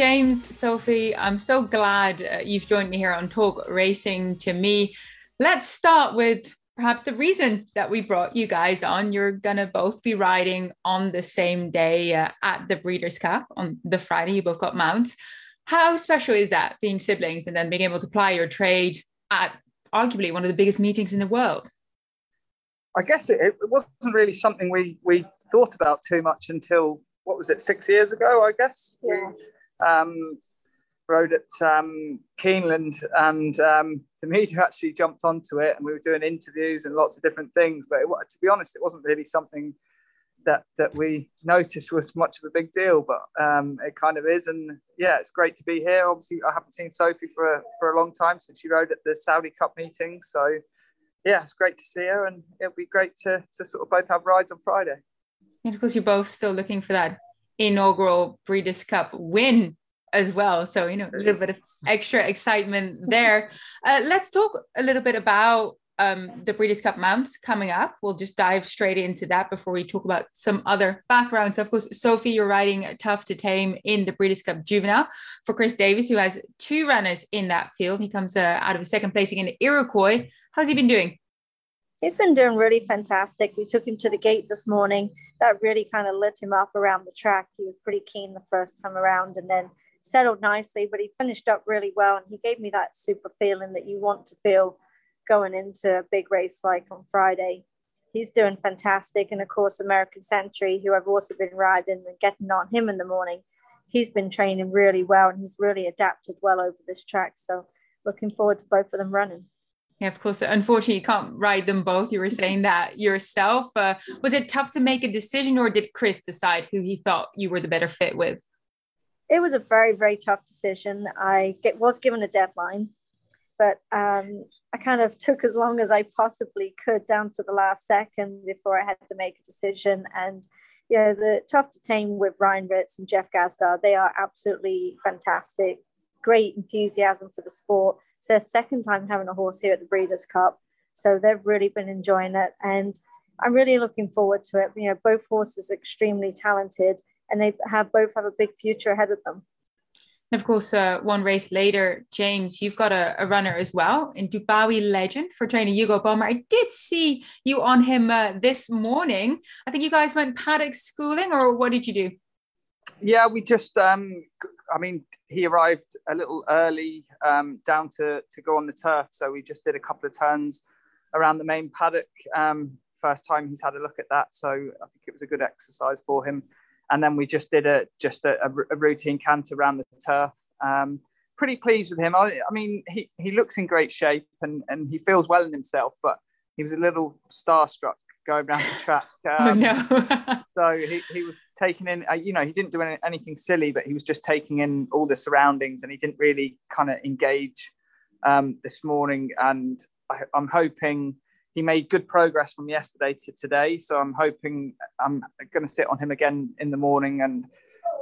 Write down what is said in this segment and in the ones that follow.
James, Sophie, I'm so glad uh, you've joined me here on Talk Racing to me. Let's start with perhaps the reason that we brought you guys on. You're going to both be riding on the same day uh, at the Breeders' Cup on the Friday. You both got mounts. How special is that being siblings and then being able to ply your trade at arguably one of the biggest meetings in the world? I guess it, it wasn't really something we, we thought about too much until what was it, six years ago, I guess? Yeah. Um, rode at um, Keeneland, and um, the media actually jumped onto it, and we were doing interviews and lots of different things. But it, to be honest, it wasn't really something that that we noticed was much of a big deal, but um, it kind of is. And yeah, it's great to be here. Obviously, I haven't seen Sophie for a, for a long time since she rode at the Saudi Cup meeting, so yeah, it's great to see her, and it'll be great to to sort of both have rides on Friday. And of course, you're both still looking for that inaugural Breeders' Cup win as well. So, you know, a little bit of extra excitement there. Uh, let's talk a little bit about um, the Breeders' Cup mounts coming up. We'll just dive straight into that before we talk about some other backgrounds. Of course, Sophie, you're riding Tough to Tame in the Breeders' Cup Juvenile for Chris Davis, who has two runners in that field. He comes uh, out of a second placing in the Iroquois. How's he been doing? He's been doing really fantastic. We took him to the gate this morning. That really kind of lit him up around the track. He was pretty keen the first time around and then settled nicely, but he finished up really well. And he gave me that super feeling that you want to feel going into a big race like on Friday. He's doing fantastic. And of course, American Century, who I've also been riding and getting on him in the morning, he's been training really well and he's really adapted well over this track. So looking forward to both of them running. Yeah, of course. Unfortunately, you can't ride them both. You were saying that yourself. Uh, was it tough to make a decision, or did Chris decide who he thought you were the better fit with? It was a very, very tough decision. I get, was given a deadline, but um, I kind of took as long as I possibly could down to the last second before I had to make a decision. And you know, the tough to tame with Ryan Ritz and Jeff Gazdar, they are absolutely fantastic. Great enthusiasm for the sport it's their second time having a horse here at the Breeders' Cup. So they've really been enjoying it. And I'm really looking forward to it. You know, both horses are extremely talented and they have both have a big future ahead of them. And of course, uh, one race later, James, you've got a, a, runner as well in Dubawi Legend for trainer Hugo Palmer. I did see you on him uh, this morning. I think you guys went paddock schooling, or what did you do? Yeah, we just, um, I mean, he arrived a little early um, down to, to go on the turf. So we just did a couple of turns around the main paddock. Um, first time he's had a look at that. So I think it was a good exercise for him. And then we just did a just a, a routine canter around the turf. Um, pretty pleased with him. I, I, mean, he, he looks in great shape and, and he feels well in himself, but he was a little starstruck going around the track. Um, no. so he, he was taking in, uh, you know, he didn't do any, anything silly, but he was just taking in all the surroundings and he didn't really kind of engage um, this morning. And I, I'm hoping he made good progress from yesterday to today. So I'm hoping I'm going to sit on him again in the morning and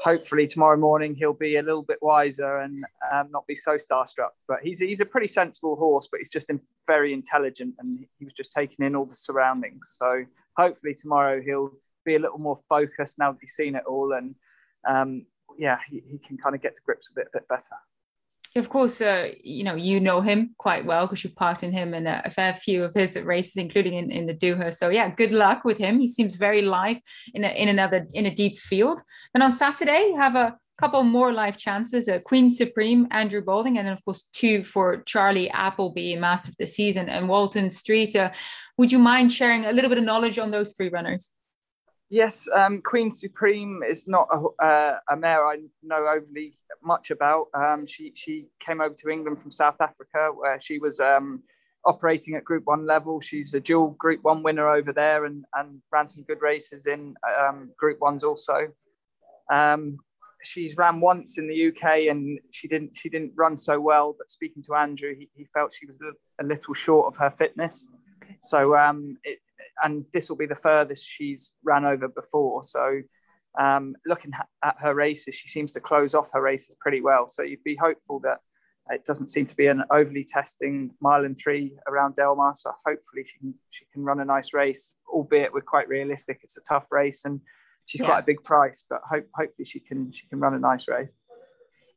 hopefully tomorrow morning he'll be a little bit wiser and um, not be so starstruck. But he's he's a pretty sensible horse, but he's just very intelligent and he was just taking in all the surroundings. So hopefully tomorrow he'll be a little more focused now that he's seen it all and um, yeah, he, he, can kind of get to grips with it a bit better of course, uh, you know you know him quite well because you've part in him in a, fair few of his races, including in, in the Doha. So yeah, good luck with him. He seems very live in a, in another in a deep field. And on Saturday, you have a couple more live chances: uh, Queen Supreme, Andrew Balding, and then of course two for Charlie Appleby, of the Season, and Walton Street. Uh, would you mind sharing a little bit of knowledge on those three runners? Yes, um, Queen Supreme is not a, uh, a, mare I know overly much about. Um, she she came over to England from South Africa, where she was um, operating at Group One level. She's a dual Group One winner over there, and and ran some good races in um, Group Ones also. Um, she's ran once in the UK, and she didn't she didn't run so well. But speaking to Andrew, he, he felt she was a little short of her fitness. So um, it, and this will be the furthest she's ran over before. So, um, looking at her races, she seems to close off her races pretty well. So, you'd be hopeful that it doesn't seem to be an overly testing mile and three around Del Mar. So, hopefully, she can she can run a nice race, albeit we're quite realistic. It's a tough race, and she's yeah. quite a big price, but hope, hopefully, she can she can run a nice race.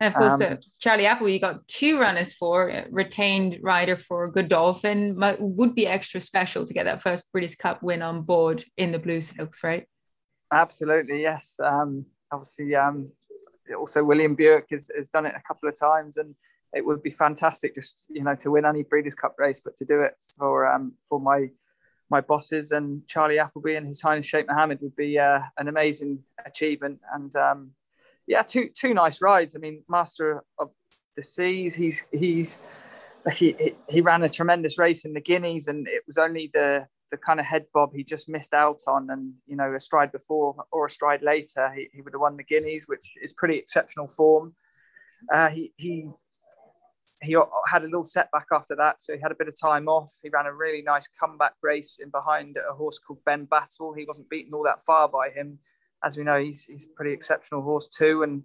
And of course, um, uh, Charlie Apple, you got two runners for uh, retained rider for Godolphin. Would be extra special to get that first Breeders' Cup win on board in the Blue Silks, right? Absolutely, yes. Um, obviously, um, also William Buick has, has done it a couple of times, and it would be fantastic just you know to win any Breeders' Cup race, but to do it for um, for my my bosses and Charlie Appleby and His Highness Sheikh Mohammed would be uh, an amazing achievement. And um, yeah, two two nice rides. I mean, Master of the Seas. He's he's he he ran a tremendous race in the Guineas, and it was only the the kind of head bob he just missed out on. And you know, a stride before or a stride later, he, he would have won the Guineas, which is pretty exceptional form. Uh, he he he had a little setback after that, so he had a bit of time off. He ran a really nice comeback race in behind a horse called Ben Battle. He wasn't beaten all that far by him as we know, he's, he's a pretty exceptional horse too. And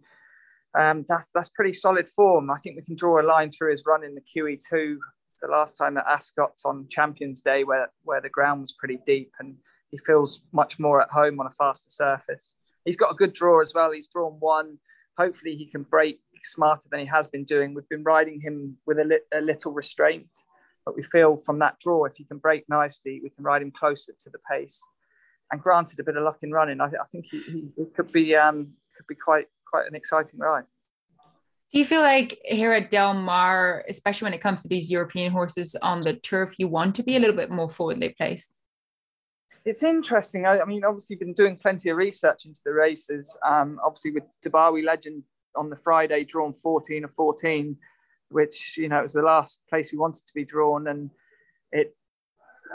um, that's, that's pretty solid form. I think we can draw a line through his run in the QE2 the last time at Ascot on Champions Day, where, where the ground was pretty deep and he feels much more at home on a faster surface. He's got a good draw as well. He's drawn one. Hopefully, he can break smarter than he has been doing. We've been riding him with a, li- a little restraint, but we feel from that draw, if he can break nicely, we can ride him closer to the pace and granted a bit of luck in running, I, I think he, he, it could be um, could be quite quite an exciting ride. Do you feel like here at Del Mar, especially when it comes to these European horses on the turf, you want to be a little bit more forwardly placed? It's interesting. I, I mean, obviously, you've been doing plenty of research into the races. Um, obviously, with Dubawi Legend on the Friday, drawn 14 of 14, which you know it was the last place we wanted to be drawn, and it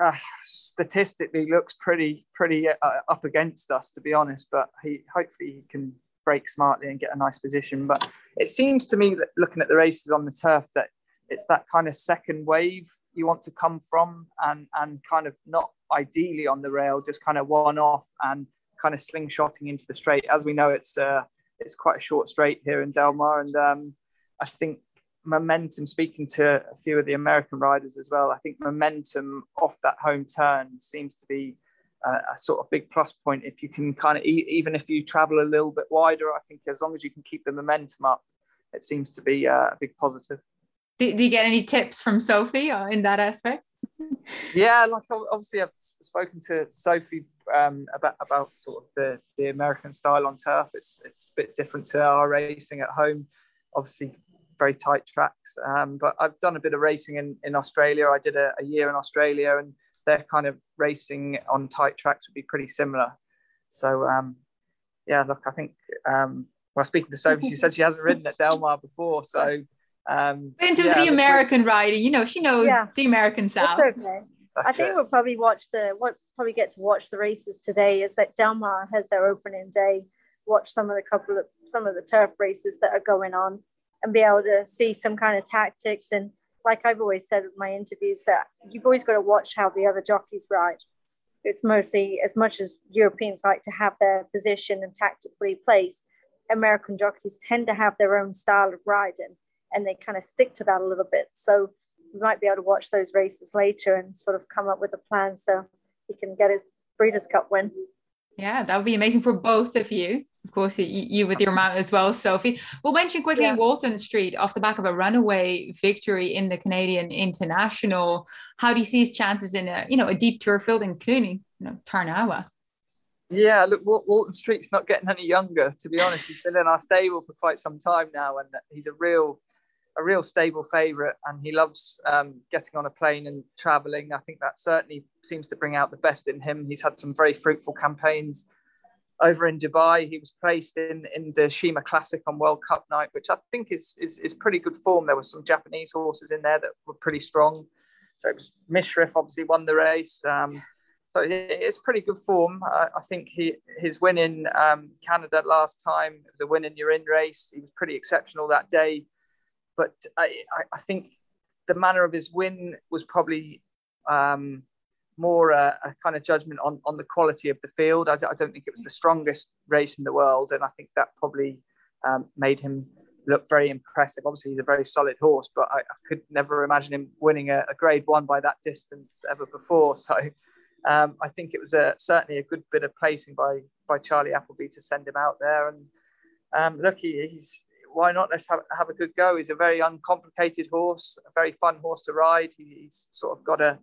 uh, statistically looks pretty pretty uh, up against us to be honest. But he hopefully he can break smartly and get a nice position. But it seems to me that looking at the races on the turf that it's that kind of second wave you want to come from and and kind of not ideally on the rail, just kind of one off and kind of slingshotting into the straight. As we know, it's uh, it's quite a short straight here in Del Mar, and um, I think momentum, speaking to a few of the American riders as well, I think momentum off that home turn seems to be a, a sort of big plus point. If you can kind of, even if you travel a little bit wider, I think as long as you can keep the momentum up, it seems to be uh, a big positive. Do, do you get any tips from Sophie uh, in that aspect? yeah, like obviously I've spoken to Sophie um, about about sort of the, the American style on turf. It's it's a bit different to our racing at home. Obviously, very tight tracks. Um, but I've done a bit of racing in, in Australia. I did a, a year in Australia, and their kind of racing on tight tracks would be pretty similar. So um, yeah, look, I think um, well, speaking to Sophie, she said she hasn't ridden at Del Mar before, so. Um, in terms yeah, of the American riding, you know, she knows yeah. the American South. okay. I think it. we'll probably watch the what probably get to watch the races today. Is that Del Mar has their opening day. Watch some of the couple of some of the turf races that are going on and be able to see some kind of tactics. And like I've always said in my interviews, that you've always got to watch how the other jockeys ride. It's mostly as much as Europeans like to have their position and tactically placed. American jockeys tend to have their own style of riding, and they kind of stick to that a little bit. So we might be able to watch those races later and sort of come up with a plan so he can get his Breeders' Cup win. Yeah, that would be amazing for both of you. Of course, you, you with your mount as well, Sophie. We'll mention quickly yeah. Walton Street off the back of a runaway victory in the Canadian International. How do you see his chances in a you know a deep tour field, including you know Tarnawa? Yeah, look, Walton Street's not getting any younger. To be honest, he's been in our stable for quite some time now, and he's a real a real stable favourite, and he loves um, getting on a plane and travelling. I think that certainly seems to bring out the best in him. He's had some very fruitful campaigns over in Dubai. He was placed in in the Sheema Classic on World Cup night, which I think is is, is pretty good form. There were some Japanese horses in there that were pretty strong. So it was Mishrif obviously won the race. Um, so it's pretty good form. I, I think he his win in um, Canada last time it was a win in your in race. He was pretty exceptional that day but I, I think the manner of his win was probably um, more a, a, kind of judgment on, on the quality of the field. I, I, don't think it was the strongest race in the world, and I think that probably um, made him look very impressive. Obviously, he's a very solid horse, but I, I could never imagine him winning a, a, Grade One by that distance ever before. So. Um, I think it was a, certainly a good bit of placing by by Charlie Appleby to send him out there. And um, look, he, he's why not? Let's have, have a good go. He's a very uncomplicated horse, a very fun horse to ride. He's sort of got a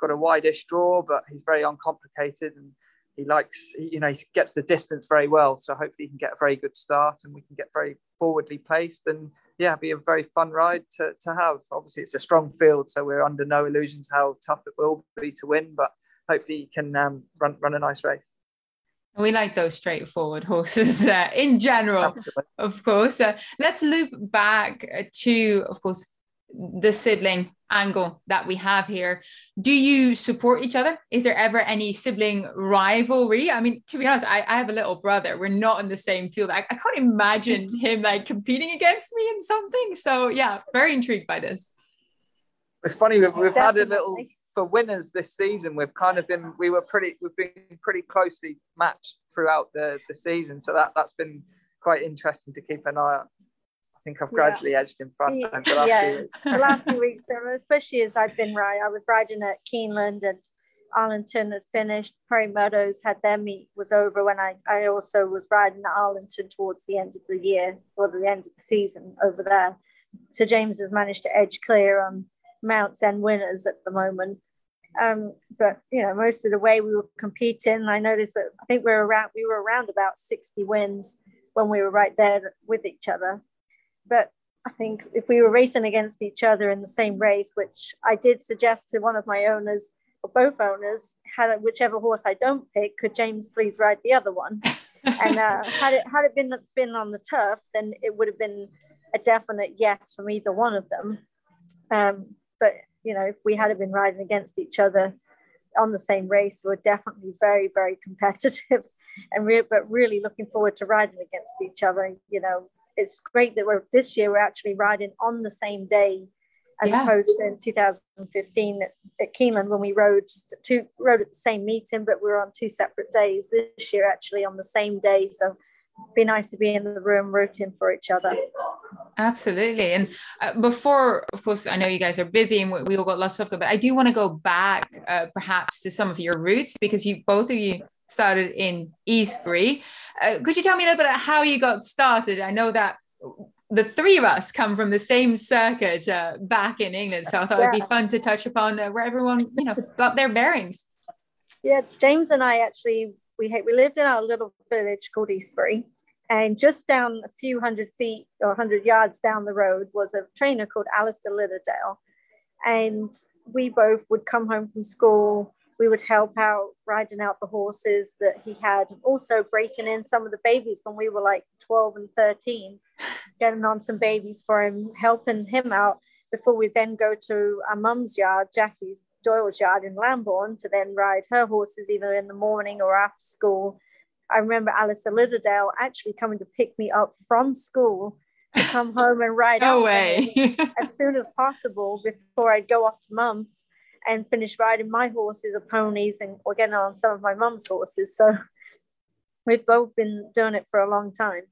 got a wideish draw, but he's very uncomplicated and he likes, you know, he gets the distance very well. So hopefully he can get a very good start and we can get very forwardly placed and yeah, be a very fun ride to, to have. Obviously, it's a strong field, so we're under no illusions how tough it will be to win, but hopefully he can um, run, run a nice race. We like those straightforward horses uh, in general, Absolutely. of course. Uh, let's loop back to, of course, the sibling angle that we have here. Do you support each other? Is there ever any sibling rivalry? I mean, to be honest, I, I have a little brother. We're not in the same field. I, I can't imagine him like competing against me in something. So yeah, very intrigued by this. It's funny we've, we've had a little for winners this season. We've kind of been we were pretty we've been pretty closely matched throughout the the season. So that that's been quite interesting to keep an eye on I think I've gradually yeah. edged in front. Yeah, the last, yeah. the last few weeks, especially as I've been right, I was riding at Keeneland and Arlington had finished. Prairie Meadows had their meet was over when I, I also was riding at Arlington towards the end of the year or the end of the season over there. So James has managed to edge clear on Mounts and winners at the moment. Um, but you know, most of the way we were competing, I noticed that I think we were around we were around about 60 wins when we were right there with each other. But I think if we were racing against each other in the same race, which I did suggest to one of my owners or both owners, had whichever horse I don't pick, could James please ride the other one? and uh, had it had it been been on the turf, then it would have been a definite yes from either one of them. Um, but you know, if we had been riding against each other on the same race, we're definitely very very competitive, and re- but really looking forward to riding against each other. You know, it's great that we're this year we're actually riding on the same day as yeah. opposed to in 2015 at, at Keeneland when we rode two rode at the same meeting, but we were on two separate days. This year, actually on the same day, so be nice to be in the room rooting for each other. Absolutely. And uh, before, of course, I know you guys are busy and we, we all got lots of stuff, but I do want to go back uh, perhaps to some of your roots because you both of you started in Eastbury. Uh, could you tell me a little bit about how you got started? I know that the three of us come from the same circuit uh, back in England, so I thought yeah. it'd be fun to touch upon uh, where everyone, you know, got their bearings. Yeah, James and I actually we we lived in our little village called Eastbury, and just down a few hundred feet or hundred yards down the road was a trainer called Alastair Lidderdale, and we both would come home from school we would help out riding out the horses that he had, also breaking in some of the babies when we were like 12 and 13, getting on some babies for him, helping him out before we then go to our mum's yard, Jackie's Doyle's yard in Lambourn, to then ride her horses either in the morning or after school. I remember Alastair Lidderdale actually coming to pick me up from school to come home and ride no way. as soon as possible before I'd go off to mum's and finish riding my horses or ponies and or getting on some of my mum's horses. So we've both been doing it for a long time.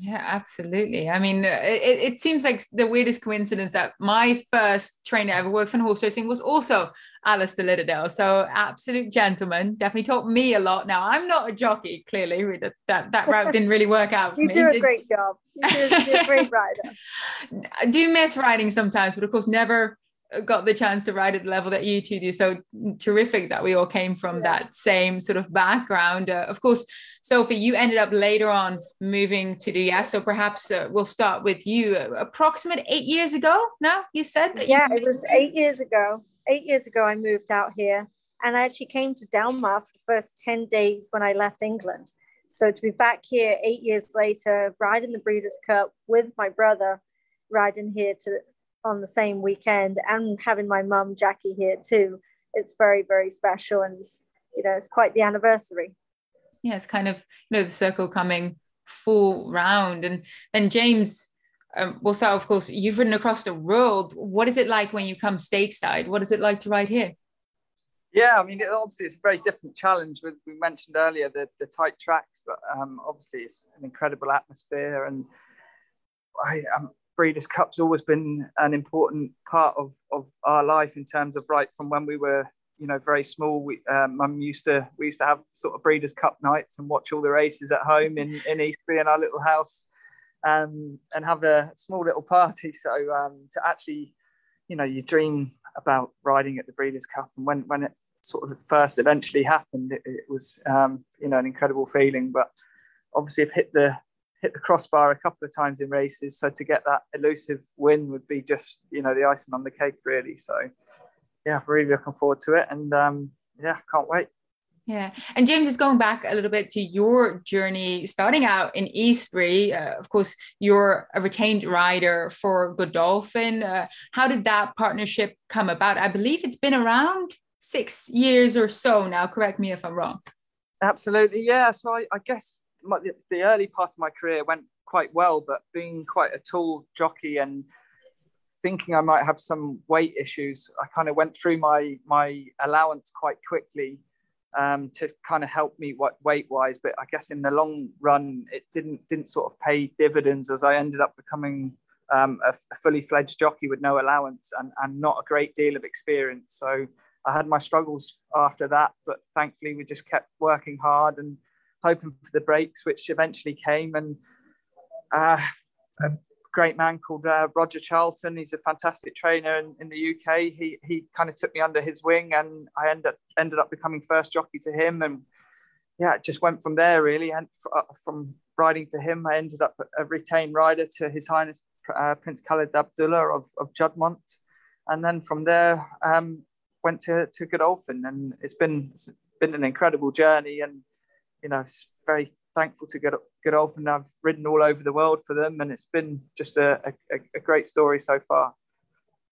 Yeah, absolutely. I mean, uh, it, it seems like the weirdest coincidence that my first trainer I ever worked for horse racing was also Alastair Lidderdale. So absolute gentleman, definitely taught me a lot. Now I'm not a jockey, clearly. That that, route didn't really work out for you me. You do a great job. You do, you do a great rider. I do miss riding sometimes, but of course never got the chance to ride at the level that you two do. So terrific that we all came from yeah. that same sort of background. Uh, of course, Sophie, you ended up later on moving to the US. So perhaps uh, we'll start with you. Uh, approximate eight years ago now, you said that. Yeah, it was eight years ago. Eight years ago, I moved out here. And I actually came to Del Mar for the first 10 days when I left England. So to be back here eight years later, riding the Breeders' Cup with my brother, riding here to on the same weekend and having my mum Jackie here too. It's very, very special and you know, it's quite the anniversary. Yeah, it's kind of, you know, the circle coming full round. And then James, um, well, so of course, you've ridden across the world. What is it like when you come stateside? What is it like to ride here? Yeah, I mean, it, obviously it's a very different challenge. With we mentioned earlier the the tight tracks, but um, obviously it's an incredible atmosphere, and I, um, Breeders' Cup's always been an important part of, of our life in terms of right from when we were, you know, very small. We, um, Mum used to we used to have sort of Breeders' Cup nights and watch all the races at home in in Eastbury in our little house. Um, and have a small little party. So um, to actually, you know, you dream about riding at the Breeders' Cup, and when when it sort of first eventually happened, it, it was um, you know an incredible feeling. But obviously, I've hit the hit the crossbar a couple of times in races, so to get that elusive win would be just you know the icing on the cake, really. So yeah, really looking forward to it, and um, yeah, can't wait. Yeah. And James is going back a little bit to your journey, starting out in Eastbury. Uh, of course, you're a retained rider for Godolphin. Uh, how did that partnership come about? I believe it's been around six years or so now. Correct me if I'm wrong. Absolutely. Yeah. So I, I guess my, the early part of my career went quite well, but being quite a tall jockey and thinking I might have some weight issues, I kind of went through my my allowance quite quickly um, to kind of help me weight wise. But I guess in the long run, it didn't didn't sort of pay dividends as I ended up becoming um, a, a, fully fledged jockey with no allowance and, and not a great deal of experience. So I had my struggles after that, but thankfully we just kept working hard and hoping for the breaks, which eventually came. And uh, great man called uh, Roger Charlton. He's a fantastic trainer in, in, the UK. He he kind of took me under his wing, and I ended ended up becoming first jockey to him. And yeah, it just went from there really. And uh, from riding for him, I ended up a retained rider to His Highness uh, Prince Khalid Abdullah of, of Juddmonte, and then from there um, went to to Godolphin, and it's been it's been an incredible journey. And you know, it's very thankful to get Godolphin. I've ridden all over the world for them, and it's been just a, a, a great story so far.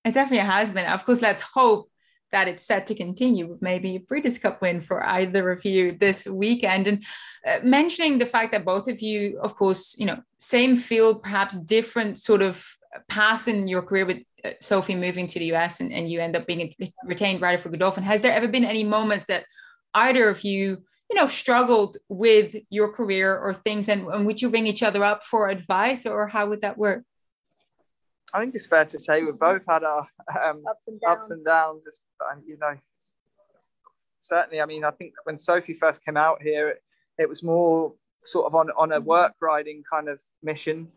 It definitely has been. Of course, let's hope that it's set to continue with maybe a Breeders' Cup win for either of you this weekend. And uh, mentioning the fact that both of you, of course, you know, same field, perhaps different sort of path in your career with uh, Sophie moving to the US and, and you end up being retained rider for Godolphin. Has there ever been any moment that either of you you know struggled with your career or things and, and would you ring each other up for advice or how would that work i think it's fair to say we've both had our um, ups and downs, ups and downs. you know certainly i mean i think when sophie first came out here it, it was more sort of on, on a mm-hmm. work riding kind of mission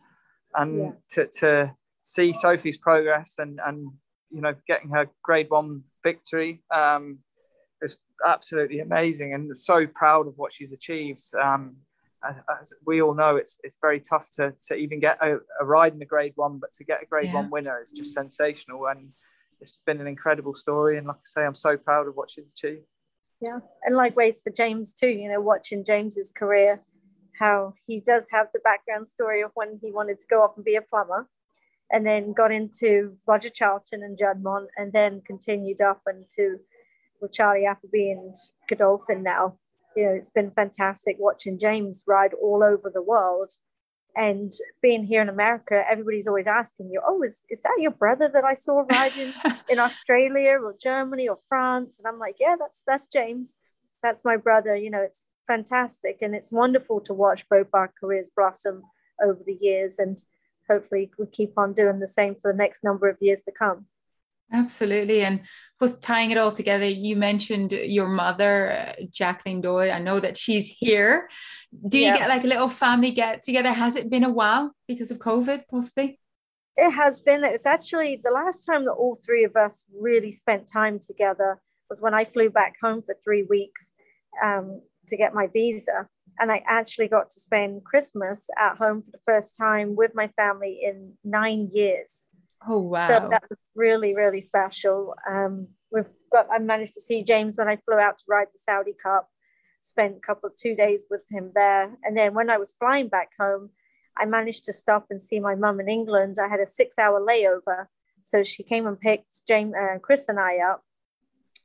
and yeah. to, to see sophie's progress and and you know getting her grade one victory um, absolutely amazing and so proud of what she's achieved. Um, as we all know, it's it's very tough to to even get a, a ride in a Grade One, but to get a Grade yeah. One winner is just sensational, and it's been an incredible story. And like I say, I'm so proud of what she's achieved. Yeah, and likewise for James too. You know, watching James's career, how he does have the background story of when he wanted to go off and be a plumber, and then got into Roger Charlton and Juddmonte, and then continued up into with Charlie Appleby and Godolphin now. You know, it's been fantastic watching James ride all over the world. And being here in America, everybody's always asking you, oh, is, is that your brother that I saw riding in Australia or Germany or France? And I'm like, yeah, that's that's James. That's my brother. You know, it's fantastic. And it's wonderful to watch both our careers blossom over the years. And hopefully we keep on doing the same for the next number of years to come. Absolutely. And was tying it all together, you mentioned your mother, Jacqueline Doyle. I know that she's here. Do you yeah. get like a little family get together? Has it been a while because of COVID, possibly? It has been. It's actually the last time that all three of us really spent time together was when I flew back home for three weeks um, to get my visa. And I actually got to spend Christmas at home for the first time with my family in nine years. Oh wow! So that was really really special. Um, we've got I managed to see James when I flew out to ride the Saudi Cup. Spent a couple of two days with him there, and then when I was flying back home, I managed to stop and see my mum in England. I had a six-hour layover, so she came and picked James, uh, Chris, and I up,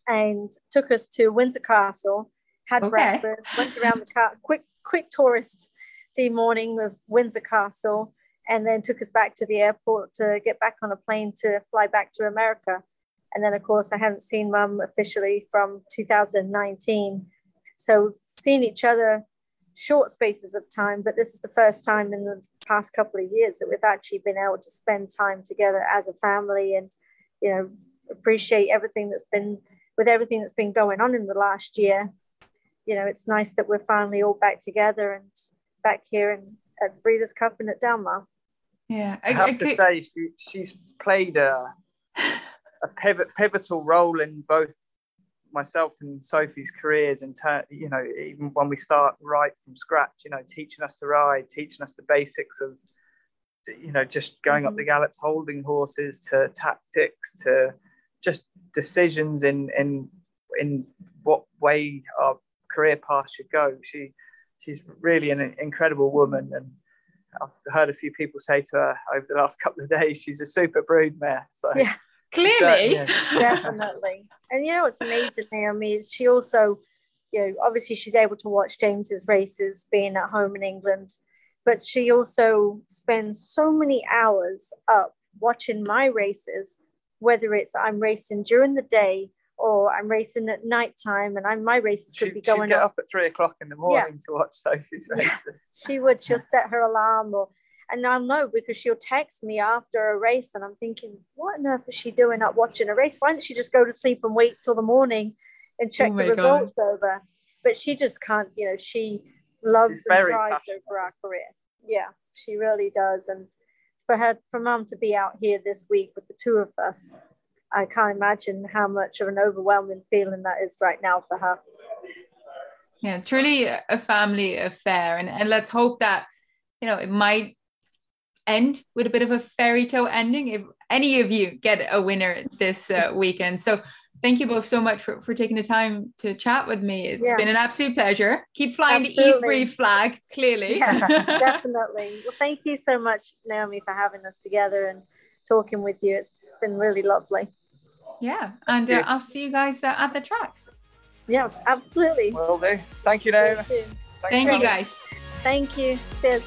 and took us to Windsor Castle. Had okay. breakfast, went around the car, quick quick tourist day morning of Windsor Castle and then took us back to the airport to get back on a plane to fly back to America. And then, of course, I haven't seen mum officially from 2019. So, seen each other short spaces of time, but this is the first time in the past couple of years that we've actually been able to spend time together as a family and, you know, appreciate everything that's been with everything that's been going on in the last year. You know, it's nice that we're finally all back together and back here and at Breeders' Cup and at Del Mar. Yeah, I have to say she, she's played a a pivot, pivotal role in both myself and Sophie's careers in turn, you know, even when we start right from scratch, you know, teaching us to ride, teaching us the basics of, you know, just going mm-hmm. up the gallops, holding horses to tactics to just decisions in in in what way our career path should go. She she's really an incredible woman and I've heard a few people say to her over the last couple of days she's a super broodmare. So yeah. Clearly. Definitely. And you know what's amazing, Naomi, is she also, you know, obviously she's able to watch James's races being at home in England, but she also spends so many hours up watching my races, whether it's I'm racing during the day or I'm racing at night time and I'm my races could she, be going get up at three o'clock in the morning yeah. to watch Sophie's races. Yeah. She would, she'll set her alarm or and I'll know because she'll text me after a race, and I'm thinking, what on earth is she doing up watching a race? Why don't she just go to sleep and wait till the morning and check oh the results God. over? But she just can't, you know, she loves She's and drives over our career. Yeah, she really does. And for her, for mum to be out here this week with the two of us, I can't imagine how much of an overwhelming feeling that is right now for her. Yeah, truly a family affair. And, and let's hope that, you know, it might end with a bit of a fairy tale ending if any of you get a winner this uh, weekend. So thank you both so much for, for taking the time to chat with me. It's yeah. been an absolute pleasure. Keep flying Absolutely. the Eastbury flag, clearly. Yes, definitely. Well, thank you so much, Naomi, for having us together and talking with you. It's been really lovely. Yeah, and uh, I'll see you guys uh, at the track. Yeah, absolutely. Will do. Thank you, Naomi. Thank, Thank you, guys. Thank you. Cheers.